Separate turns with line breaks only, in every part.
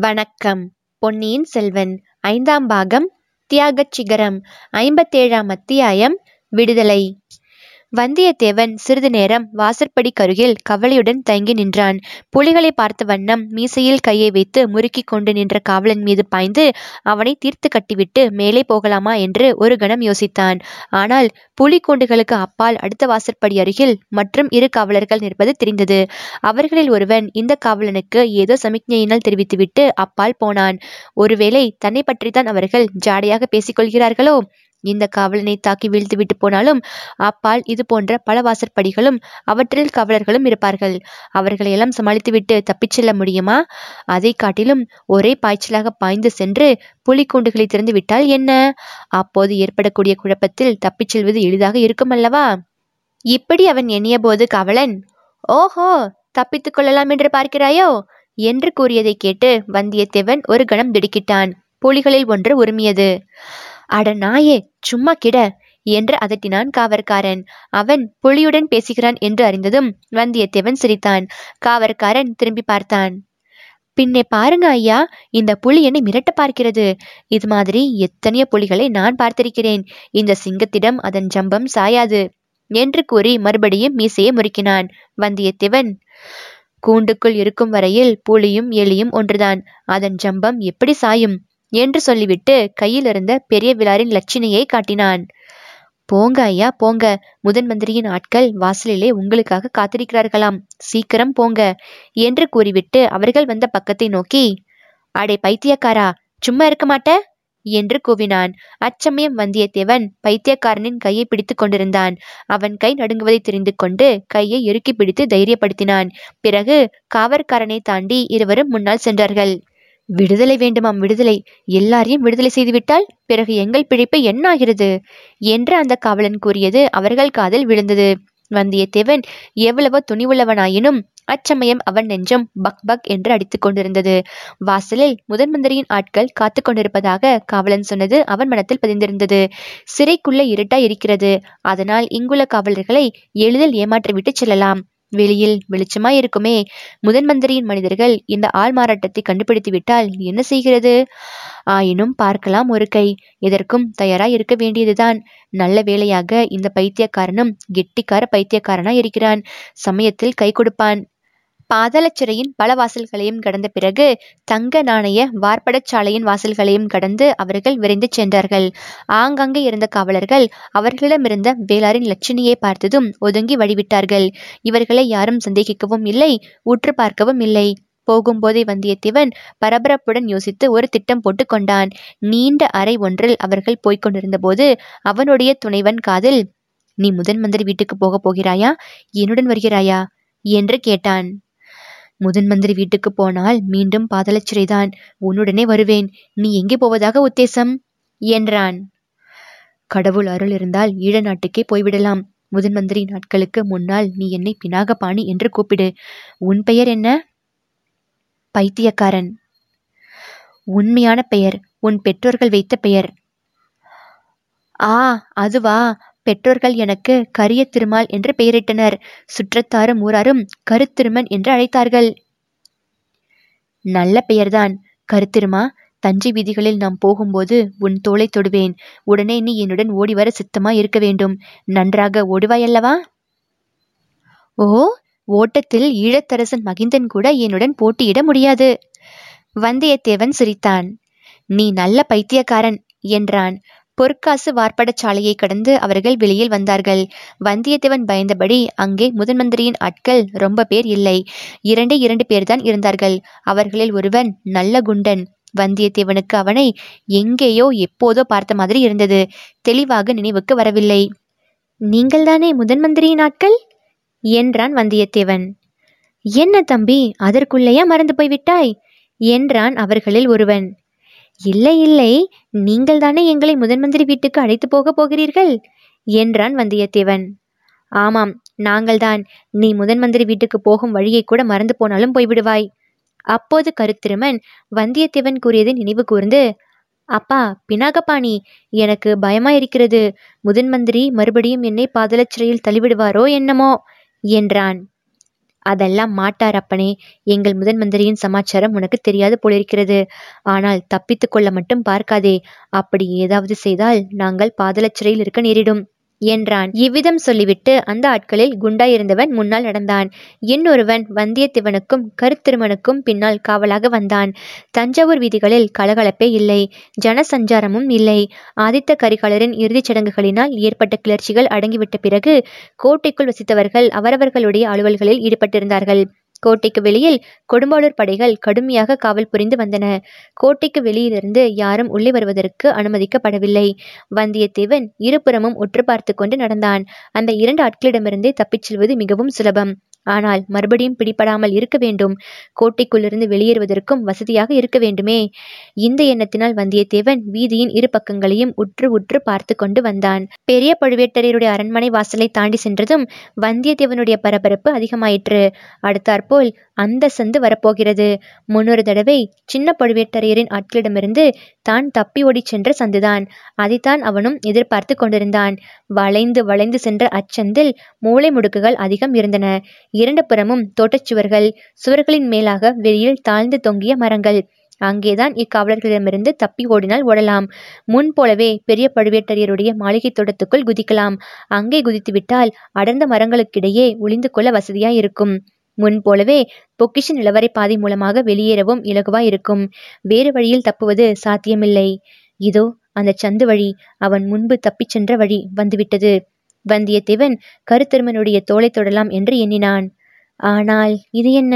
வணக்கம். பொன்னியின் செல்வன் ஐந்தாம் பாகம் தியாகச் சிகரம் ஐம்பத்தேழாம் அத்தியாயம் விடுதலை. வந்தியத்தேவன் சிறிது நேரம் வாசற்படிக்கருகில் கவலையுடன் தங்கி நின்றான். புலிகளை பார்த்த வண்ணம் மீசையில் கையை வைத்து முறுக்கி கொண்டு நின்ற காவலன் மீது பாய்ந்து அவனை தீர்த்து கட்டிவிட்டு மேலே போகலாமா என்று ஒரு கணம் யோசித்தான். ஆனால் புலி கூண்டுகளுக்கு அப்பால் அடுத்த வாசற்படி அருகில் மற்றும் இரு காவலர்கள் நிற்பது தெரிந்தது. அவர்களில் ஒருவன் இந்த காவலனுக்கு ஏதோ சமிக்ஞையினால் தெரிவித்துவிட்டு அப்பால் போனான். ஒருவேளை தன்னை பற்றித்தான் அவர்கள் ஜாடையாக பேசிக்கொள்கிறார்களோ இந்த காவலனை தாக்கி வீழ்த்துவிட்டு போனாலும் அப்பால் இது போன்ற பல வாசற்படிகளும் அவற்றில் காவலர்களும் இருப்பார்கள். அவர்களை எல்லாம் சமாளித்துவிட்டு தப்பிச் செல்ல முடியுமா? அதை காட்டிலும் ஒரே பாய்ச்சலாக பாய்ந்து சென்று புலிக்கூண்டுகளை திறந்து விட்டால் என்ன? அப்போது ஏற்படக்கூடிய குழப்பத்தில் தப்பிச் செல்வது எளிதாக இருக்கும் அல்லவா? இப்படி அவன் எண்ணியபோது காவலன் ஓஹோ தப்பித்துக் கொள்ளலாம் என்று பார்க்கிறாயோ? என்று கூறியதை கேட்டு வந்தியத்தேவன் ஒரு கணம் திடுக்கிட்டான். புலிகளில் ஒன்று உரிமியது. அட நாயே சும்மா கிட. என்று அதட்டினான் காவற்காரன். அவன் புலியுடன் பேசுகிறான் என்று அறிந்ததும் வந்தியத்தேவன் சிரித்தான். காவற்காரன் திரும்பி பார்த்தான். பின்னே பாருங்க ஐயா இந்த புலி என்னை மிரட்ட பார்க்கிறது. இது மாதிரி எத்தனையோ புலிகளை நான் பார்த்திருக்கிறேன். இந்த சிங்கத்திடம் அதன் ஜம்பம் சாயாது என்று கூறி மறுபடியும் மீசையை முறுக்கினான் வந்தியத்தேவன். கூண்டுக்குள் இருக்கும் வரையில் புலியும் எலியும் ஒன்றுதான். அதன் ஜம்பம் எப்படி சாயும்? என்று சொல்லிவிட்டு கையில் இருந்த பெரிய விழாரின் லட்சினையை காட்டினான். போங்க ஐயா போங்க. முதன் மந்திரியின் ஆட்கள் வாசலிலே உங்களுக்காக காத்திருக்கிறார்களாம். சீக்கிரம் போங்க என்று கூறிவிட்டு அவர்கள் வந்த பக்கத்தை நோக்கி அடே பைத்தியக்காரா சும்மா இருக்க மாட்ட? என்று கூவினான். அச்சமயம் வந்தியத்தேவன் பைத்தியக்காரனின் கையை பிடித்து கொண்டிருந்தான். அவன் கை நடுங்குவதை தெரிந்து கொண்டு கையை இறுக்கி பிடித்து தைரியப்படுத்தினான். பிறகு காவற்காரனை தாண்டி இருவரும் முன்னால் சென்றார்கள். விடுதலை வேண்டுமாம் விடுதலை. எல்லாரையும் விடுதலை செய்துவிட்டால் பிறகு எங்கள் பிழைப்பு என்ன ஆகிறது என்று அந்த காவலன் கூறியது அவர்கள் காதில் விழுந்தது. வந்தியத்தேவன் எவ்வளவோ துணிவுள்ளவனாயினும் அச்சமயம் அவன் நெஞ்சம் பக் பக் என்று அடித்துக் கொண்டிருந்தது. வாசலில் முதன்மந்திரியின் ஆட்கள் காத்து கொண்டிருப்பதாக காவலன் சொன்னது அவன் மனத்தில் பதிந்திருந்தது. சிறைக்குள்ள இருட்டா இருக்கிறது. அதனால் இங்குள்ள காவலர்களை எளிதில் ஏமாற்றிவிட்டு செல்லலாம். வெளியில் வெளிச்சமாய் இருக்குமே. முதன் மந்திரியின் மனிதர்கள் இந்த ஆள் மாறாட்டத்தை கண்டுபிடித்து விட்டால் என்ன செய்கிறது? ஆயினும் பார்க்கலாம் ஒரு கை. எதற்கும் தயாராய் இருக்க வேண்டியதுதான். நல்ல வேளையாக இந்த பைத்தியக்காரனும் கெட்டிக்கார பைத்தியக்காரனாய் இருக்கிறான். சமயத்தில் கை கொடுப்பான். பாதாளச்சிறையின் பல வாசல்களையும் கடந்த பிறகு தங்க நாணய வார்ப்படச்சாலையின் வாசல்களையும் கடந்து அவர்கள் விரைந்து சென்றார்கள். ஆங்காங்கே இருந்த காவலர்கள் அவர்களிடமிருந்த வேளாரின் லட்சணியை பார்த்ததும் ஒதுங்கி வழிவிட்டார்கள். இவர்களை யாரும் சந்தேகிக்கவும் இல்லை உற்று பார்க்கவும் இல்லை. போகும்போதே வந்தியத்தேவன் பரபரப்புடன் யோசித்து ஒரு திட்டம் போட்டு கொண்டான். நீண்ட அறை ஒன்றில் அவர்கள் போய்க் கொண்டிருந்தபோது அவனுடைய துணைவன் காதில் நீ முதன் மந்திரி வீட்டுக்கு போகப் போகிறாயா? என்னுடன் வருகிறாயா? என்று கேட்டான். முதன் மந்திரி வீட்டுக்கு போனால் மீண்டும் பாதாளச் சிறைதான். உன்னுடனே வருவேன். நீ எங்கே போவதாக உத்தேசம்? என்றான். கடவுள் அருள் இருந்தால் ஈழ நாட்டுக்கே போய்விடலாம். முதன் மந்திரி நாட்களுக்கு முன்னால் நீ என்னை பினாகபாணி என்று கூப்பிடு. உன் பெயர் என்ன? பைத்தியக்காரன். உண்மையான பெயர். உன் பெற்றோர்கள் வைத்த பெயர். ஆ அதுவா? பெற்றோர்கள் எனக்கு கரிய திருமால் என்று பெயரிட்டனர். சுற்றத்தாரும் ஊராரும் கருத்திருமன் என்று அழைத்தார்கள். நல்ல பெயர்தான். கருத்திருமா தஞ்சை வீதிகளில் நாம் போகும்போது உன் தோலை தொடுவேன். உடனே நீ என்னுடன் ஓடிவர சித்தமா இருக்க வேண்டும். நன்றாக ஓடுவாயல்லவா? ஓ ஓட்டத்தில் ஈழத்தரசன் மகிந்தன் கூட என்னுடன் போட்டியிட முடியாது. வந்தியத்தேவன் சிரித்தான். நீ நல்ல பைத்தியக்காரன் என்றான். பொற்காசு வார்ப்படச்சாலையை கடந்து அவர்கள் வெளியில் வந்தார்கள். வந்தியத்தேவன் பயந்தபடி அங்கே முதன்மந்திரியின் ஆட்கள் ரொம்ப பேர் இல்லை. இரண்டே இரண்டு பேர்தான் இருந்தார்கள். அவர்களில் ஒருவன் நல்ல குண்டன். வந்தியத்தேவனுக்கு அவனை எங்கேயோ எப்போதோ பார்த்த மாதிரி இருந்தது. தெளிவாக நினைவுக்கு வரவில்லை. நீங்கள்தானே முதன்மந்திரியின் ஆட்கள்? என்றான் வந்தியத்தேவன். என்ன தம்பி அதற்குள்ளேயா மறந்து போய்விட்டாய்? என்றான் அவர்களில் ஒருவன். இல்லை இல்லை. நீங்கள் தானே எங்களை முதன்மந்திரி வீட்டுக்கு அழைத்து போகப் போகிறீர்கள்? என்றான் வந்தியத்தேவன். ஆமாம் நாங்கள்தான் நீ முதன்மந்திரி வீட்டுக்கு போகும் வழியை கூட மறந்து போனாலும் போய்விடுவாய். அப்போது கருத்திருமன் வந்தியத்தேவன் கூறியதை நினைவு கூர்ந்து அப்பா பினாகபாணி எனக்கு பயமா இருக்கிறது முதன்மந்திரி மறுபடியும் என்னை பாதலச்சிறையில் தள்ளிவிடுவாரோ என்னமோ? என்றான். அதெல்லாம் மாட்டார் அப்பனே. எங்கள் முதன் மந்திரியின் சமாச்சாரம் உனக்கு தெரியாது போலிருக்கிறது. ஆனால் தப்பித்துக் கொள்ள மட்டும் பார்க்காதே. அப்படி ஏதாவது செய்தால் நாங்கள் பாதலச்சிறையில் இருக்க நேரிடும். என்றான். இவ்விதம் சொல்லிவிட்டு அந்த ஆட்களில் குண்டாயிருந்தவன் முன்னால் நடந்தான். இன்னொருவன் வந்தியத்தேவனுக்கும் கருத்திருமனுக்கும் பின்னால் காவலாக வந்தான். தஞ்சாவூர் வீதிகளில் கலகலப்பே இல்லை. ஜனசஞ்சாரமும் இல்லை. ஆதித்த கரிகாலரின் இறுதிச் சடங்குகளினால் ஏற்பட்ட கிளர்ச்சிகள் அடங்கிவிட்ட பிறகு கோட்டைக்குள் வசித்தவர்கள் அவரவர்களுடைய அலுவல்களில் ஈடுபட்டிருந்தார்கள். கோட்டைக்கு வெளியில் கொடும்பாளூர் படைகள் கடுமையாக காவல் புரிந்து வந்தன. கோட்டைக்கு வெளியிலிருந்து யாரும் உள்ளே வருவதற்கு அனுமதிக்கப்படவில்லை. வந்தியத்தேவன் இருபுறமும் உற்று பார்த்து கொண்டு நடந்தான். அந்த இரண்டு ஆட்களிடமிருந்தே தப்பிச் செல்வது மிகவும் சுலபம். ஆனால் மறுபடியும் பிடிபடாமல் இருக்க வேண்டும். கோட்டைக்குள்ளிருந்து வெளியேறுவதற்கும் வசதியாக இருக்க வேண்டுமே. இந்த எண்ணத்தினால் வந்தியத்தேவன் வீதியின் இரு பக்கங்களையும் உற்று உற்று பார்த்து கொண்டு வந்தான். பெரிய பழுவேட்டரையருடைய அரண்மனை வாசலை தாண்டி சென்றதும் வந்தியத்தேவனுடைய பரபரப்பு அதிகமாயிற்று. அடுத்தாற்போல் அந்த சந்து வரப்போகிறது. முன்னொரு தடவை சின்ன பழுவேட்டரையரின் ஆட்களிடமிருந்து தான் தப்பி ஓடிச் சென்ற சந்துதான். அதைத்தான் அவனும் எதிர்பார்த்து கொண்டிருந்தான். வளைந்து வளைந்து சென்ற அச்சந்தில் மூளை முடுக்குகள் அதிகம் இருந்தன. இரண்டு புறமும் தோட்டச்சுவர்கள் சுவர்களின் மேலாக வெளியில் தாழ்ந்து தொங்கிய மரங்கள். அங்கேதான் இக்காவலர்களிடமிருந்து தப்பி ஓடினால் ஓடலாம். முன் போலவே பெரிய பழுவேட்டரையருடைய மாளிகை தோட்டத்துக்குள் குதிக்கலாம். அங்கே குதித்துவிட்டால் அடர்ந்த மரங்களுக்கிடையே ஒளிந்து கொள்ள வசதியாய் இருக்கும் முன் போலவே பொக்கிஷ நிலவரை பாதை மூலமாக வெளியேறவும் இலகுவாய் இருக்கும் வேறு வழியில் தப்புவது சாத்தியமில்லை. இதோ அந்த சந்து வழி. அவன் முன்பு தப்பிச் சென்ற வழி வந்துவிட்டது. வந்தியத்தேவன் கருத்தருமனுடைய தோலை தொடலாம் என்று எண்ணினான். ஆனால் இது என்ன?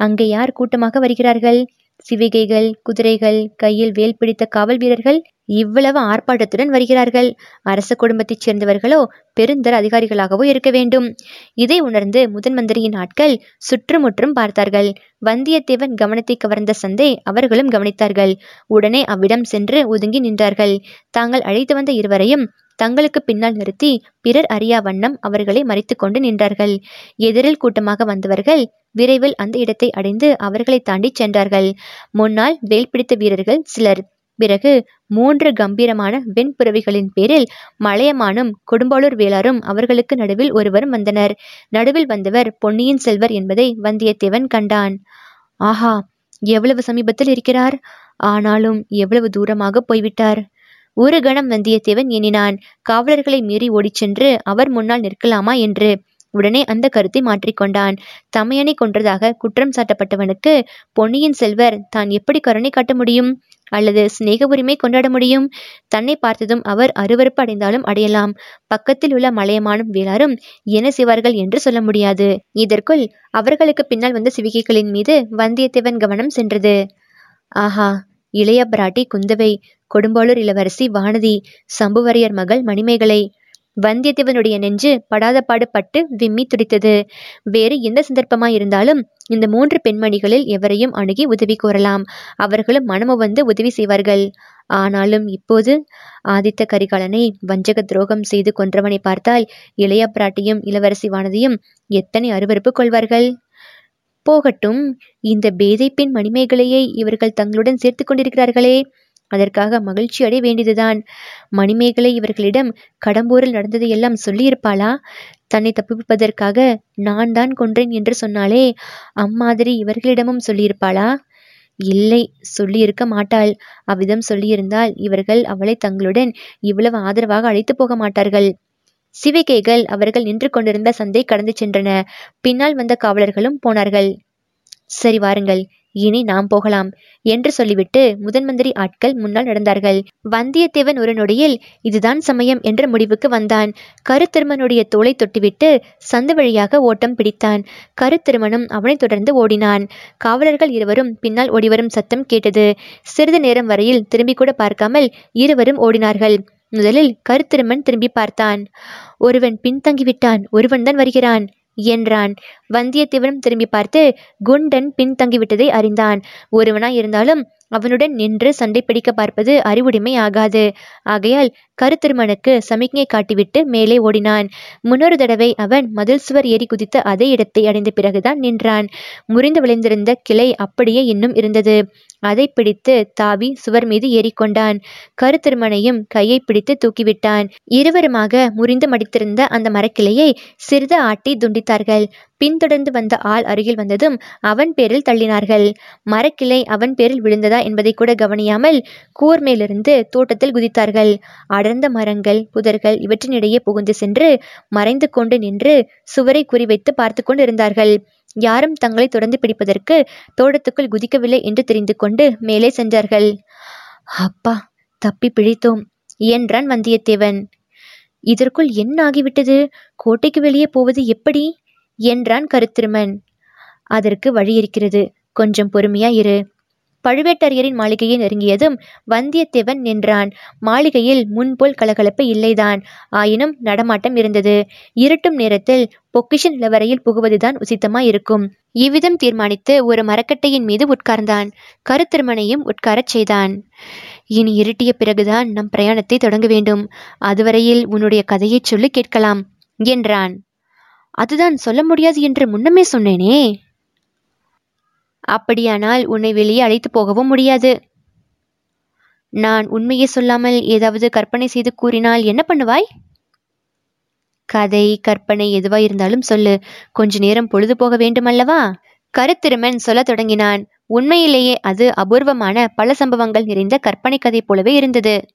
அங்கே யார் கூட்டமாக வருகிறார்கள்? சிவிகைகள் குதிரைகள் கையில் வேல் பிடித்த காவல் வீரர்கள் இவ்வளவு ஆர்ப்பாட்டத்துடன் வருகிறார்கள். அரச குடும்பத்தைச் சேர்ந்தவர்களோ பெருந்தர அதிகாரிகளாகவோ இருக்க வேண்டும். இதை உணர்ந்து முதன் மந்திரியின் ஆட்கள் சுற்றுமுற்றும் பார்த்தார்கள். வந்தியத்தேவன் கவனத்தை கவர்ந்த சந்தை அவர்களும் கவனித்தார்கள். உடனே அவ்விடம் சென்று ஒதுங்கி நின்றார்கள். தாங்கள் அழைத்து வந்த இருவரையும் தங்களுக்கு பின்னால் நிறுத்தி பிறர் அறியா வண்ணம் அவர்களை மறைத்து கொண்டு நின்றார்கள். எதிரில் கூட்டமாக வந்தவர்கள் விரைவில் அந்த இடத்தை அடைந்து அவர்களை தாண்டி சென்றார்கள். முன்னால் வேல் பிடித்த வீரர்கள் சிலர். பிறகு மூன்று கம்பீரமான வெண்புறவிகளின் பேரில் மலையமானும் கொடும்பாளூர் வேளாரும் அவர்களுக்கு நடுவில் ஒருவரும் வந்தனர். நடுவில் வந்தவர் பொன்னியின் செல்வர் என்பதை வந்தியத்தேவன் கண்டான். ஆஹா எவ்வளவு சமீபத்தில் இருக்கிறார்? ஆனாலும் எவ்வளவு தூரமாக போய்விட்டார்? ஒரு கணம் வந்தியத்தேவன் எண்ணினான். காவலர்களை மீறி ஓடிச் சென்று அவர் முன்னால் நிற்கலாமா என்று உடனே அந்த கருத்தை மாற்றிக்கொண்டான் தமையனை கொன்றதாக குற்றம் சாட்டப்பட்டவனுக்கு பொன்னியின் செல்வர் தான் எப்படி கருணை காட்ட முடியும்? அல்லது சிநேக உரிமை கொண்டாட முடியும்? தன்னை பார்த்ததும் அவர் அருவருப்பு அடைந்தாலும் அடையலாம். பக்கத்தில் உள்ள மலையமானும் வேளாரும் என்ன செய்வார்கள் என்று சொல்ல முடியாது. இதற்குள் அவர்களுக்கு பின்னால் வந்த சிவிகைகளின் மீது வந்தியத்தேவன் கவனம் சென்றது. ஆஹா! இளைய பிராட்டி குந்தவை கொடும்பாளூர் இளவரசி வானதி சம்புவரையர் மகள் மணிமேகலை. வந்தியத்தேவனுடைய நெஞ்சு படாத பாடுபட்டு விம்மி துடித்தது. வேறு எந்த சந்தர்ப்பமாயிருந்தாலும் இந்த மூன்று பெண்மணிகளில் எவரையும் அணுகி உதவி கோரலாம். அவர்களும் மனமு வந்து உதவி செய்வார்கள். ஆனாலும் இப்போது ஆதித்த கரிகாலனை வஞ்சக துரோகம் செய்து கொன்றவனை பார்த்தால் இளைய பிராட்டியும் இளவரசி வானதியும் எத்தனை அருவருப்பு கொள்வார்கள்? போகட்டும். இந்த பேதை பெண் மணிமேகலையை இவர்கள் தங்களுடன் சேர்த்து கொண்டிருக்கிறார்களே. அதற்காக மகிழ்ச்சி அடைய வேண்டியதுதான். மணிமேகலை இவர்களிடம் கடம்பூரில் நடந்ததையெல்லாம் சொல்லியிருப்பாளா? தன்னை தப்பிப்பதற்காக நான் தான் கொன்றேன் என்று சொன்னாலே அம்மாதிரி இவர்களிடமும் சொல்லியிருப்பாளா? இல்லை சொல்லியிருக்க மாட்டாள். அவ்விதம் சொல்லியிருந்தால் இவர்கள் அவளை தங்களுடன் இவ்வளவு ஆதரவாக அழைத்து போக மாட்டார்கள். சிவிகைகள் அவர்கள் நின்று கொண்டிருந்த சந்தை கடந்து சென்றன. பின்னால் வந்த காவலர்களும் போனார்கள். சரி வாருங்கள் இனி நாம் போகலாம் என்று சொல்லிவிட்டு முதன்மந்திரி ஆட்கள் முன்னால் நடந்தார்கள். வந்தியத்தேவன் ஒரு நொடியில் இதுதான் சமயம் என்ற முடிவுக்கு வந்தான். கருத்திருமனுடைய தோலை தொட்டுவிட்டு சந்து வழியாக ஓட்டம் பிடித்தான். கருத்திருமனும் அவனை தொடர்ந்து ஓடினான். காவலர்கள் இருவரும் பின்னால் ஓடிவரும் சத்தம் கேட்டது. சிறிது நேரம் வரையில் திரும்பி கூட பார்க்காமல் இருவரும் ஓடினார்கள். முதலில் கருத்திருமன் திரும்பி பார்த்தான். ஒருவன் பின்தங்கிவிட்டான் ஒருவன் தான் வருகிறான் என்றான். வந்தியத்தேவனும் திரும்பி பார்த்து குண்டன் பின்தங்கிவிட்டதை அறிந்தான். ஒருவனாய் இருந்தாலும் அவனுடன் நின்று சண்டை பிடிக்க பார்ப்பது அறிவுடைமை ஆகாது. ஆகையால் கருத்திருமனுக்கு சமிக்ஞை காட்டிவிட்டு மேலே ஓடினான். முன்னொரு தடவை அவன் மதில் சுவர் ஏறி குதித்த அதே இடத்தை அடைந்த பிறகுதான் நின்றான். முறிந்து விளைந்திருந்த கிளை அப்படியே இன்னும் இருந்தது. அதை பிடித்து தாவி சுவர் மீது ஏறிக்கொண்டான். கருத்திருமனையும் கையை பிடித்து தூக்கிவிட்டான். இருவருமாக முறிந்து மடித்திருந்த அந்த மரக்கிளையை சிறிது ஆட்டி துண்டித்தார்கள். பின்தொடர்ந்து வந்த ஆள் அருகில் வந்ததும் அவன் பேரில் தள்ளினார்கள். மரக்கிளை அவன் பேரில் விழுந்ததா என்பதை கூட கவனியாமல் கூர் மேலிருந்து தோட்டத்தில் குதித்தார்கள். அடர்ந்த மரங்கள் புதர்கள் இவற்றினிடையே புகுந்து சென்று மறைந்து கொண்டு நின்று சுவரை குறிவைத்து பார்த்து கொண்டிருந்தார்கள். யாரும் தங்களை தொடர்ந்து பிடிப்பதற்கு தோட்டத்துக்குள் குதிக்கவில்லை என்று தெரிந்து கொண்டு மேலே சென்றார்கள். அப்பா தப்பி பிழைத்தோம் என்றான் வந்தியத்தேவன். இதற்குள் என்ன ஆகிவிட்டது? கோட்டைக்கு வெளியே போவது எப்படி? என்றான் கருத்திருமன். அதற்கு வழி இருக்கிறது கொஞ்சம் பொறுமையா இரு பழுவேட்டரையரின் மாளிகையை நெருங்கியதும் வந்தியத்தேவன் நின்றான். மாளிகையில் முன்போல் கலகலப்பு இல்லைதான். ஆயினும் நடமாட்டம் இருந்தது. இருட்டும் நேரத்தில் பொக்கிஷ நிலவரையில் புகுவதுதான் உசித்தமாய் இருக்கும் இவ்விதம் தீர்மானித்து ஒரு மரக்கட்டையின் மீது உட்கார்ந்தான். கருத்திருமனையும் உட்காரச் செய்தான். இனி இருட்டிய பிறகுதான் நம் பிரயாணத்தை தொடங்க வேண்டும். அதுவரையில் உன்னுடைய கதையைச் சொல்லி கேட்கலாம் என்றான். அதுதான் சொல்ல முடியாது என்று முன்னமே சொன்னேனே. அப்படியானால் உன்னை வெளியே அழைத்து போகவும் முடியாது. நான் உண்மையை சொல்லாமல் ஏதாவது கற்பனை செய்து கூறினால் என்ன பண்ணுவாய்? கதை கற்பனை எதுவாய் இருந்தாலும் சொல்லு. கொஞ்ச நேரம் பொழுது போக வேண்டுமல்லவா? கருத்திருமன் சொல்லத் தொடங்கினான். உண்மையிலேயே அது அபூர்வமான பல சம்பவங்கள் நிறைந்த கற்பனை கதை போலவே இருந்தது.